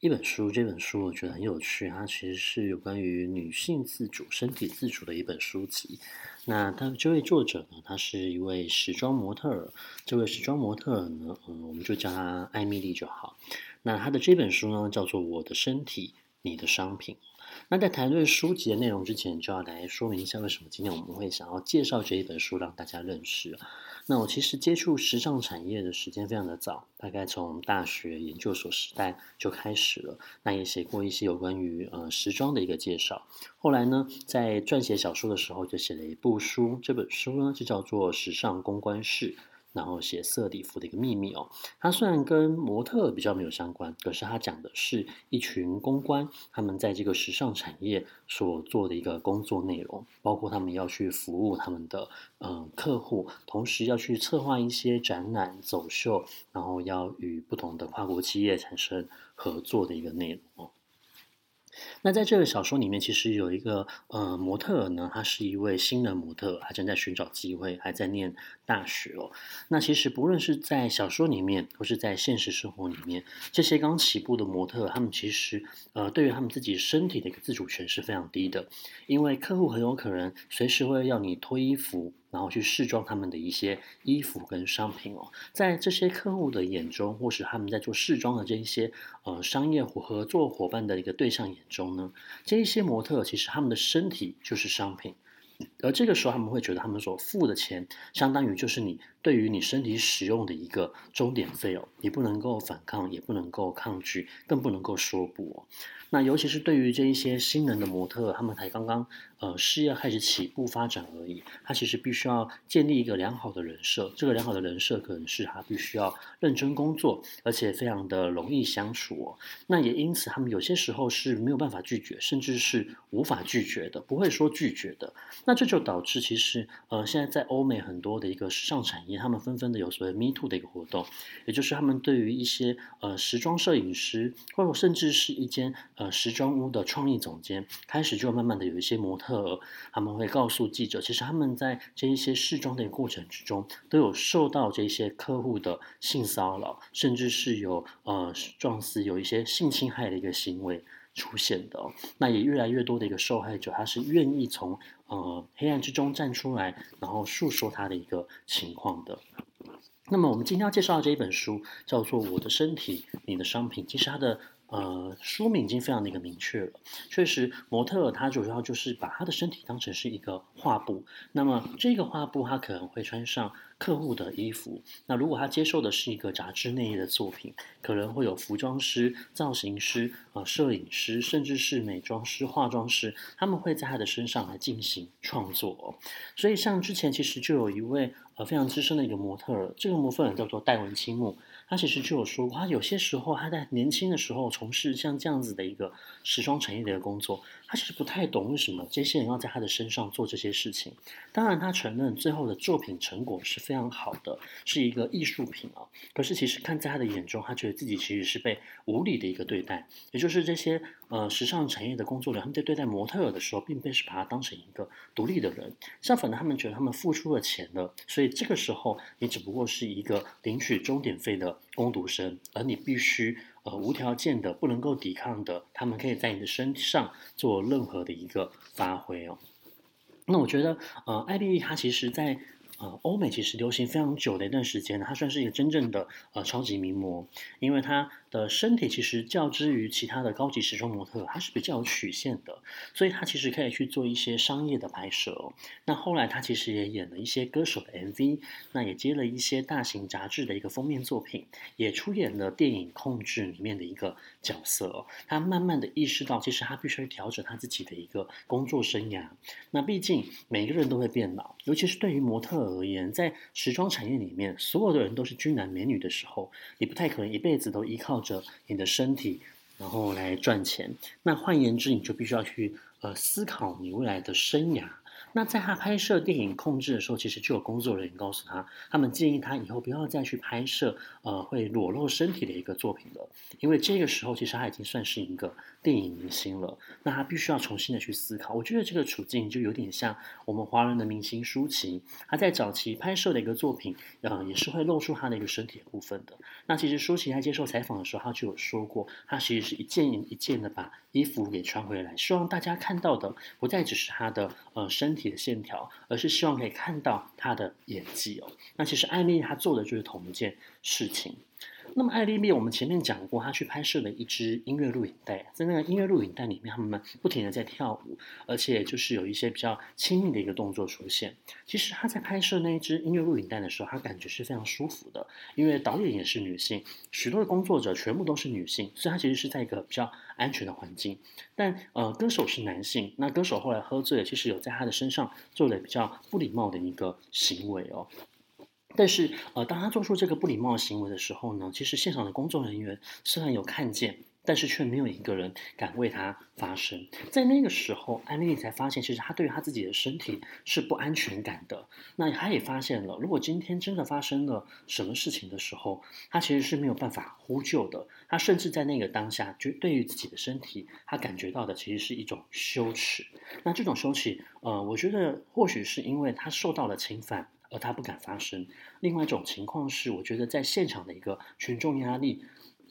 一本书，这本书我觉得很有趣，它其实是有关于女性自主、身体自主的一本书籍。那他这位作者呢，他是一位时装模特儿。这位时装模特儿呢，嗯，我们就叫她艾米丽就好。那她的这本书呢，叫做《我的身体，你的商品》。那在谈论书籍的内容之前，就要来说明一下为什么今天我们会想要介绍这一本书让大家认识。那我其实接触时尚产业的时间非常的早，大概从大学研究所时代就开始了。那也写过一些有关于呃时装的一个介绍。后来呢，在撰写小说的时候，就写了一部书，这本书呢就叫做《时尚公关室》。然后写色礼服的一个秘密哦，它虽然跟模特比较没有相关，可是它讲的是一群公关他们在这个时尚产业所做的一个工作内容，包括他们要去服务他们的嗯客户，同时要去策划一些展览走秀，然后要与不同的跨国企业产生合作的一个内容哦。那在这个小说里面，其实有一个呃模特呢，她是一位新人模特还，正在寻找机会，还在念大学哦。那其实不论是在小说里面，或是在现实生活里面，这些刚起步的模特，他们其实呃对于他们自己身体的一个自主权是非常低的，因为客户很有可能随时会要你脱衣服。然后去试装他们的一些衣服跟商品哦，在这些客户的眼中，或是他们在做试装的这一些呃商业合作伙伴的一个对象眼中呢，这一些模特其实他们的身体就是商品，而这个时候他们会觉得他们所付的钱，相当于就是你对于你身体使用的一个终点费哦，你不能够反抗，也不能够抗拒，更不能够说不哦。那尤其是对于这一些新人的模特，他们才刚刚呃事业开始起步发展而已，他其实必须要建立一个良好的人设。这个良好的人设可能是他必须要认真工作，而且非常的容易相处哦。那也因此，他们有些时候是没有办法拒绝，甚至是无法拒绝的，不会说拒绝的。那这就导致其实呃现在在欧美很多的一个时尚产业，他们纷纷的有所谓 Me Too 的一个活动，也就是他们对于一些呃时装摄影师，或者甚至是一间。呃，时装屋的创意总监开始就慢慢的有一些模特儿，他们会告诉记者，其实他们在这一些试装的过程之中，都有受到这些客户的性骚扰，甚至是有呃撞死有一些性侵害的一个行为出现的。那也越来越多的一个受害者，他是愿意从呃黑暗之中站出来，然后诉说他的一个情况的。那么我们今天要介绍的这一本书叫做《我的身体，你的商品》，其实它的。呃，说明已经非常的一个明确了。确实，模特他主要就是把他的身体当成是一个画布。那么，这个画布他可能会穿上客户的衣服。那如果他接受的是一个杂志内页的作品，可能会有服装师、造型师、呃，摄影师，甚至是美妆师、化妆师，他们会在他的身上来进行创作。所以，像之前其实就有一位呃非常资深的一个模特，这个模特叫做戴文青木。他其实就有说过，他有些时候他在年轻的时候从事像这样子的一个时装产业的一个工作，他其实不太懂为什么这些人要在他的身上做这些事情。当然，他承认最后的作品成果是非常好的，是一个艺术品啊。可是，其实看在他的眼中，他觉得自己其实是被无理的一个对待。也就是这些呃时尚产业的工作人，他们在对待模特的时候，并不是把他当成一个独立的人。相反的，他们觉得他们付出了钱了，所以这个时候你只不过是一个领取钟点费的。攻读生，而你必须呃无条件的不能够抵抗的，他们可以在你的身上做任何的一个发挥哦。那我觉得呃艾蜜莉她其实在呃欧美其实流行非常久的一段时间，她算是一个真正的呃超级名模，因为她。的身体其实较之于其他的高级时装模特，它是比较有曲线的，所以他其实可以去做一些商业的拍摄哦。那后来他其实也演了一些歌手的 MV，那也接了一些大型杂志的一个封面作品，也出演了电影《控制》里面的一个角色哦。他慢慢的意识到，其实他必须调整他自己的一个工作生涯。那毕竟每个人都会变老，尤其是对于模特而言，在时装产业里面，所有的人都是俊男美女的时候，你不太可能一辈子都依靠着你的身体，然后来赚钱。那换言之，你就必须要去呃思考你未来的生涯。那在他拍摄电影控制的时候，其实就有工作人员告诉他，他们建议他以后不要再去拍摄呃会裸露身体的一个作品了，因为这个时候其实他已经算是一个电影明星了，那他必须要重新的去思考。我觉得这个处境就有点像我们华人的明星舒淇，他在早期拍摄的一个作品，呃，也是会露出他的一个身体的部分的。那其实舒淇在接受采访的时候，他就有说过，他其实是一件一件的把衣服给穿回来，希望大家看到的不再只是他的呃身体的线条，而是希望可以看到他的演技哦。那其实艾米丽她做的就是同一件事情。那么艾丽莉，我们前面讲过，她去拍摄了一支音乐录影带，在那个音乐录影带里面，他们不停的在跳舞，而且就是有一些比较亲密的一个动作出现。其实她在拍摄那一支音乐录影带的时候，她感觉是非常舒服的，因为导演也是女性，许多的工作者全部都是女性，所以她其实是在一个比较安全的环境。但呃，歌手是男性，那歌手后来喝醉了，其实有在他的身上做了比较不礼貌的一个行为哦。但是，呃，当他做出这个不礼貌的行为的时候呢，其实现场的工作人员虽然有看见，但是却没有一个人敢为他发声。在那个时候，艾蜜莉才发现，其实他对于他自己的身体是不安全感的。那他也发现了，如果今天真的发生了什么事情的时候，他其实是没有办法呼救的。他甚至在那个当下，就对于自己的身体，他感觉到的其实是一种羞耻。那这种羞耻，呃，我觉得或许是因为他受到了侵犯。而他不敢发声。另外一种情况是，我觉得在现场的一个群众压力，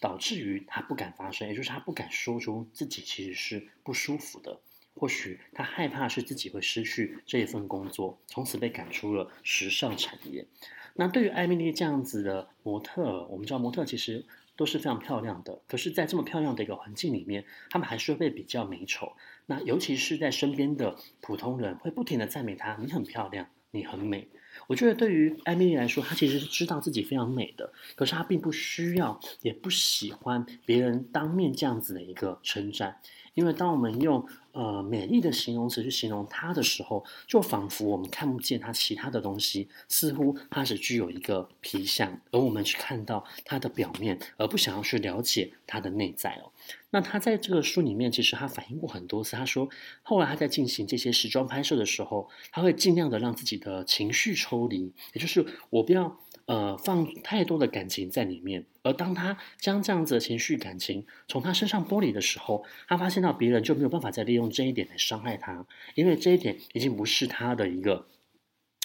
导致于他不敢发声，也就是他不敢说出自己其实是不舒服的。或许他害怕是自己会失去这一份工作，从此被赶出了时尚产业。那对于艾米丽这样子的模特，我们知道模特其实都是非常漂亮的，可是，在这么漂亮的一个环境里面，他们还是会被比较美丑。那尤其是在身边的普通人会不停的赞美她：“你很漂亮，你很美。”我觉得对于艾米丽来说，她其实是知道自己非常美的，可是她并不需要，也不喜欢别人当面这样子的一个称赞，因为当我们用呃美丽的形容词去形容它的时候，就仿佛我们看不见它其他的东西，似乎它只具有一个皮相，而我们去看到它的表面，而不想要去了解它的内在哦。那他在这个书里面，其实他反映过很多次。他说，后来他在进行这些时装拍摄的时候，他会尽量的让自己的情绪抽离，也就是我不要呃放太多的感情在里面。而当他将这样子的情绪感情从他身上剥离的时候，他发现到别人就没有办法再利用这一点来伤害他，因为这一点已经不是他的一个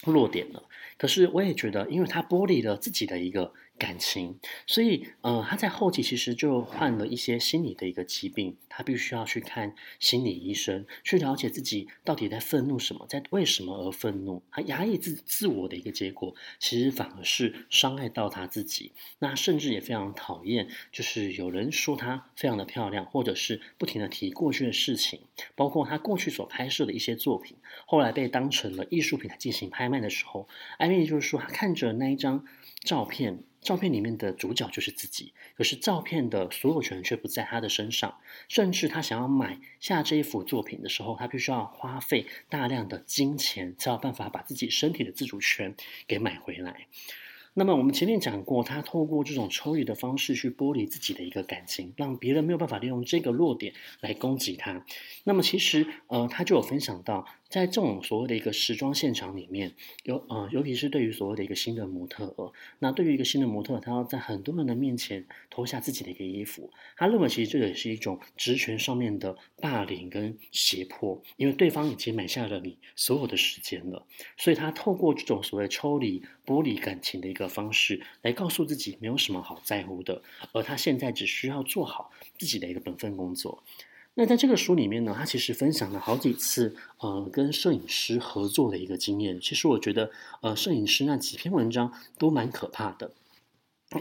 弱点了。可是我也觉得，因为他剥离了自己的一个。感情，所以呃，他在后期其实就患了一些心理的一个疾病，他必须要去看心理医生，去了解自己到底在愤怒什么，在为什么而愤怒。他压抑自自我的一个结果，其实反而是伤害到他自己。那甚至也非常讨厌，就是有人说他非常的漂亮，或者是不停的提过去的事情，包括他过去所拍摄的一些作品，后来被当成了艺术品来进行拍卖的时候，艾蜜莉就是说，他看着那一张照片。照片里面的主角就是自己，可是照片的所有权却不在他的身上。甚至他想要买下这一幅作品的时候，他必须要花费大量的金钱，才有办法把自己身体的自主权给买回来。那么我们前面讲过，他透过这种抽离的方式去剥离自己的一个感情，让别人没有办法利用这个弱点来攻击他。那么其实，呃，他就有分享到。在这种所谓的一个时装现场里面，尤呃，尤其是对于所谓的一个新的模特儿，那对于一个新的模特，他要在很多人的面前脱下自己的一个衣服，他认为其实这也是一种职权上面的霸凌跟胁迫，因为对方已经买下了你所有的时间了，所以他透过这种所谓抽离、剥离感情的一个方式，来告诉自己没有什么好在乎的，而他现在只需要做好自己的一个本分工作。那在这个书里面呢，他其实分享了好几次，呃，跟摄影师合作的一个经验。其实我觉得，呃，摄影师那几篇文章都蛮可怕的。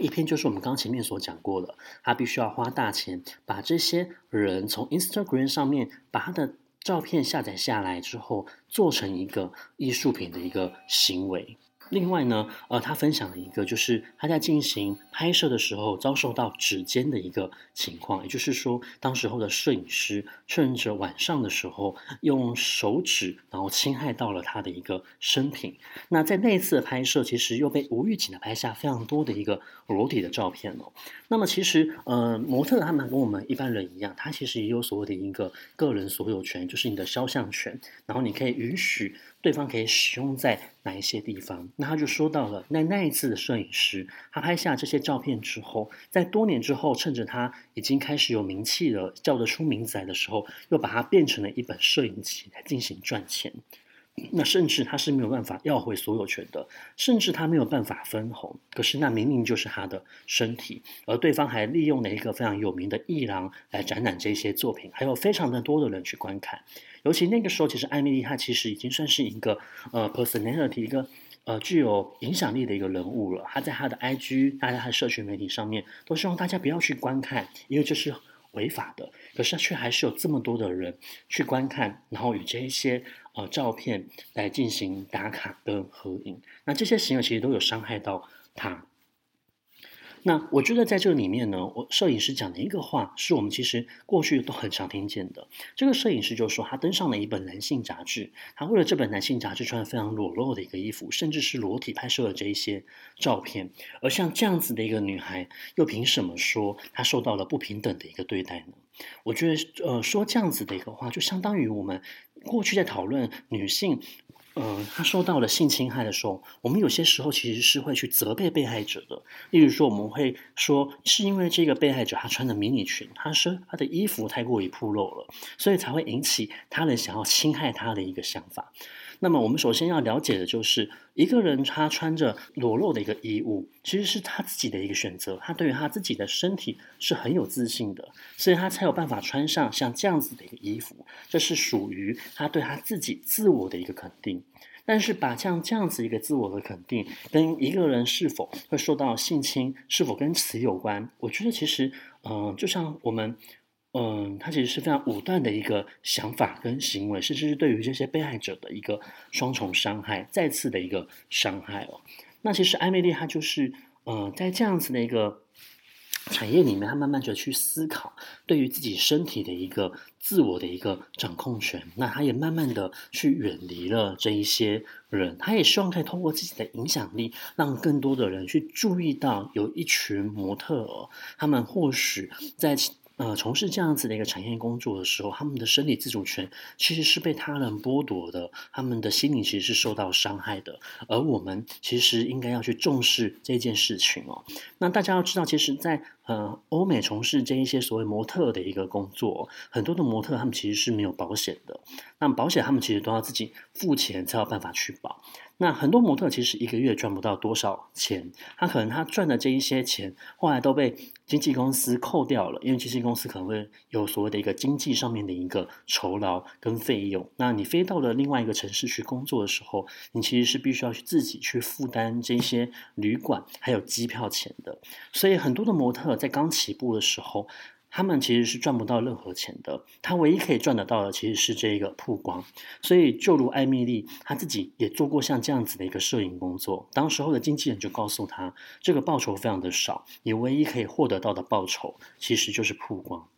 一篇就是我们刚前面所讲过的，他必须要花大钱把这些人从 Instagram 上面把他的照片下载下来之后，做成一个艺术品的一个行为。另外呢，呃，他分享了一个，就是他在进行拍摄的时候遭受到指尖的一个情况，也就是说，当时候的摄影师趁着晚上的时候，用手指然后侵害到了他的一个身体。那在那次的拍摄，其实又被无预警的拍下非常多的一个裸体的照片哦。那么其实，呃，模特他们跟我们一般人一样，他其实也有所谓的一个个人所有权，就是你的肖像权，然后你可以允许。对方可以使用在哪一些地方？那他就说到了，那那一次的摄影师，他拍下这些照片之后，在多年之后，趁着他已经开始有名气了，叫得出名字来的时候，又把它变成了一本摄影集来进行赚钱。那甚至他是没有办法要回所有权的，甚至他没有办法分红。可是那明明就是他的身体，而对方还利用了一个非常有名的艺廊来展览这些作品，还有非常的多的人去观看。尤其那个时候，其实艾米丽她其实已经算是一个呃 personality，一个呃具有影响力的一个人物了。她在她的 IG，大家在社群媒体上面都希望大家不要去观看，因为这是违法的。可是却还是有这么多的人去观看，然后与这一些。呃，照片来进行打卡跟合影，那这些行为其实都有伤害到他。那我觉得在这里面呢，我摄影师讲的一个话，是我们其实过去都很常听见的。这个摄影师就说，他登上了一本男性杂志，他为了这本男性杂志穿非常裸露的一个衣服，甚至是裸体拍摄了这一些照片。而像这样子的一个女孩，又凭什么说她受到了不平等的一个对待呢？我觉得，呃，说这样子的一个话，就相当于我们过去在讨论女性。嗯，他受到了性侵害的时候，我们有些时候其实是会去责备被害者的。例如说，我们会说是因为这个被害者他穿的迷你裙，他说他的衣服太过于暴露了，所以才会引起他人想要侵害他的一个想法。那么，我们首先要了解的就是，一个人他穿着裸露的一个衣物，其实是他自己的一个选择。他对于他自己的身体是很有自信的，所以他才有办法穿上像这样子的一个衣服。这是属于他对他自己自我的一个肯定。但是，把像这样子一个自我的肯定，跟一个人是否会受到性侵，是否跟此有关？我觉得其实，嗯、就像我们。嗯，他其实是非常武断的一个想法跟行为，甚至是对于这些被害者的一个双重伤害，再次的一个伤害哦。那其实艾米丽她就是，嗯，在这样子的一个产业里面，她慢慢的去思考对于自己身体的一个自我的一个掌控权。那她也慢慢的去远离了这一些人，她也希望可以通过自己的影响力，让更多的人去注意到有一群模特儿，他们或许在。呃，从事这样子的一个产业工作的时候，他们的生理自主权其实是被他人剥夺的，他们的心理其实是受到伤害的。而我们其实应该要去重视这件事情哦。那大家要知道，其实，在呃欧美从事这一些所谓模特的一个工作，很多的模特他们其实是没有保险的。那保险他们其实都要自己付钱才有办法去保。那很多模特其实一个月赚不到多少钱，他可能他赚的这一些钱，后来都被经纪公司扣掉了，因为经纪公司可能会有所谓的一个经济上面的一个酬劳跟费用。那你飞到了另外一个城市去工作的时候，你其实是必须要去自己去负担这些旅馆还有机票钱的。所以很多的模特在刚起步的时候，他们其实是赚不到任何钱的，他唯一可以赚得到的其实是这个曝光。所以，就如艾米丽，她自己也做过像这样子的一个摄影工作。当时候的经纪人就告诉她，这个报酬非常的少，你唯一可以获得到的报酬其实就是曝光。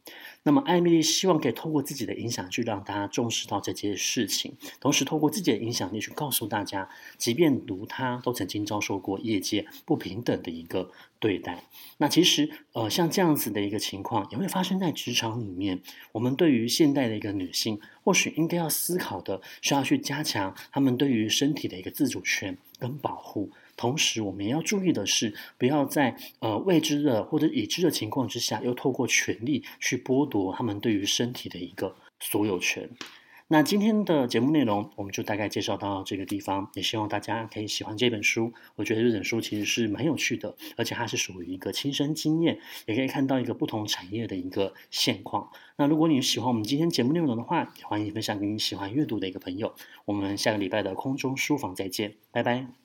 那么，艾米丽希望可以透过自己的影响去让大家重视到这件事情，同时透过自己的影响力去告诉大家，即便如她都曾经遭受过业界不平等的一个对待。那其实，呃，像这样子的一个情况也会发生在职场里面。我们对于现代的一个女性，或许应该要思考的，需要去加强她们对于身体的一个自主权跟保护。同时，我们也要注意的是，不要在呃未知的或者已知的情况之下，又透过权力去剥夺他们对于身体的一个所有权。那今天的节目内容，我们就大概介绍到这个地方。也希望大家可以喜欢这本书。我觉得这本书其实是蛮有趣的，而且它是属于一个亲身经验，也可以看到一个不同产业的一个现况。那如果你喜欢我们今天节目内容的话，欢迎分享给你喜欢阅读的一个朋友。我们下个礼拜的空中书房再见，拜拜。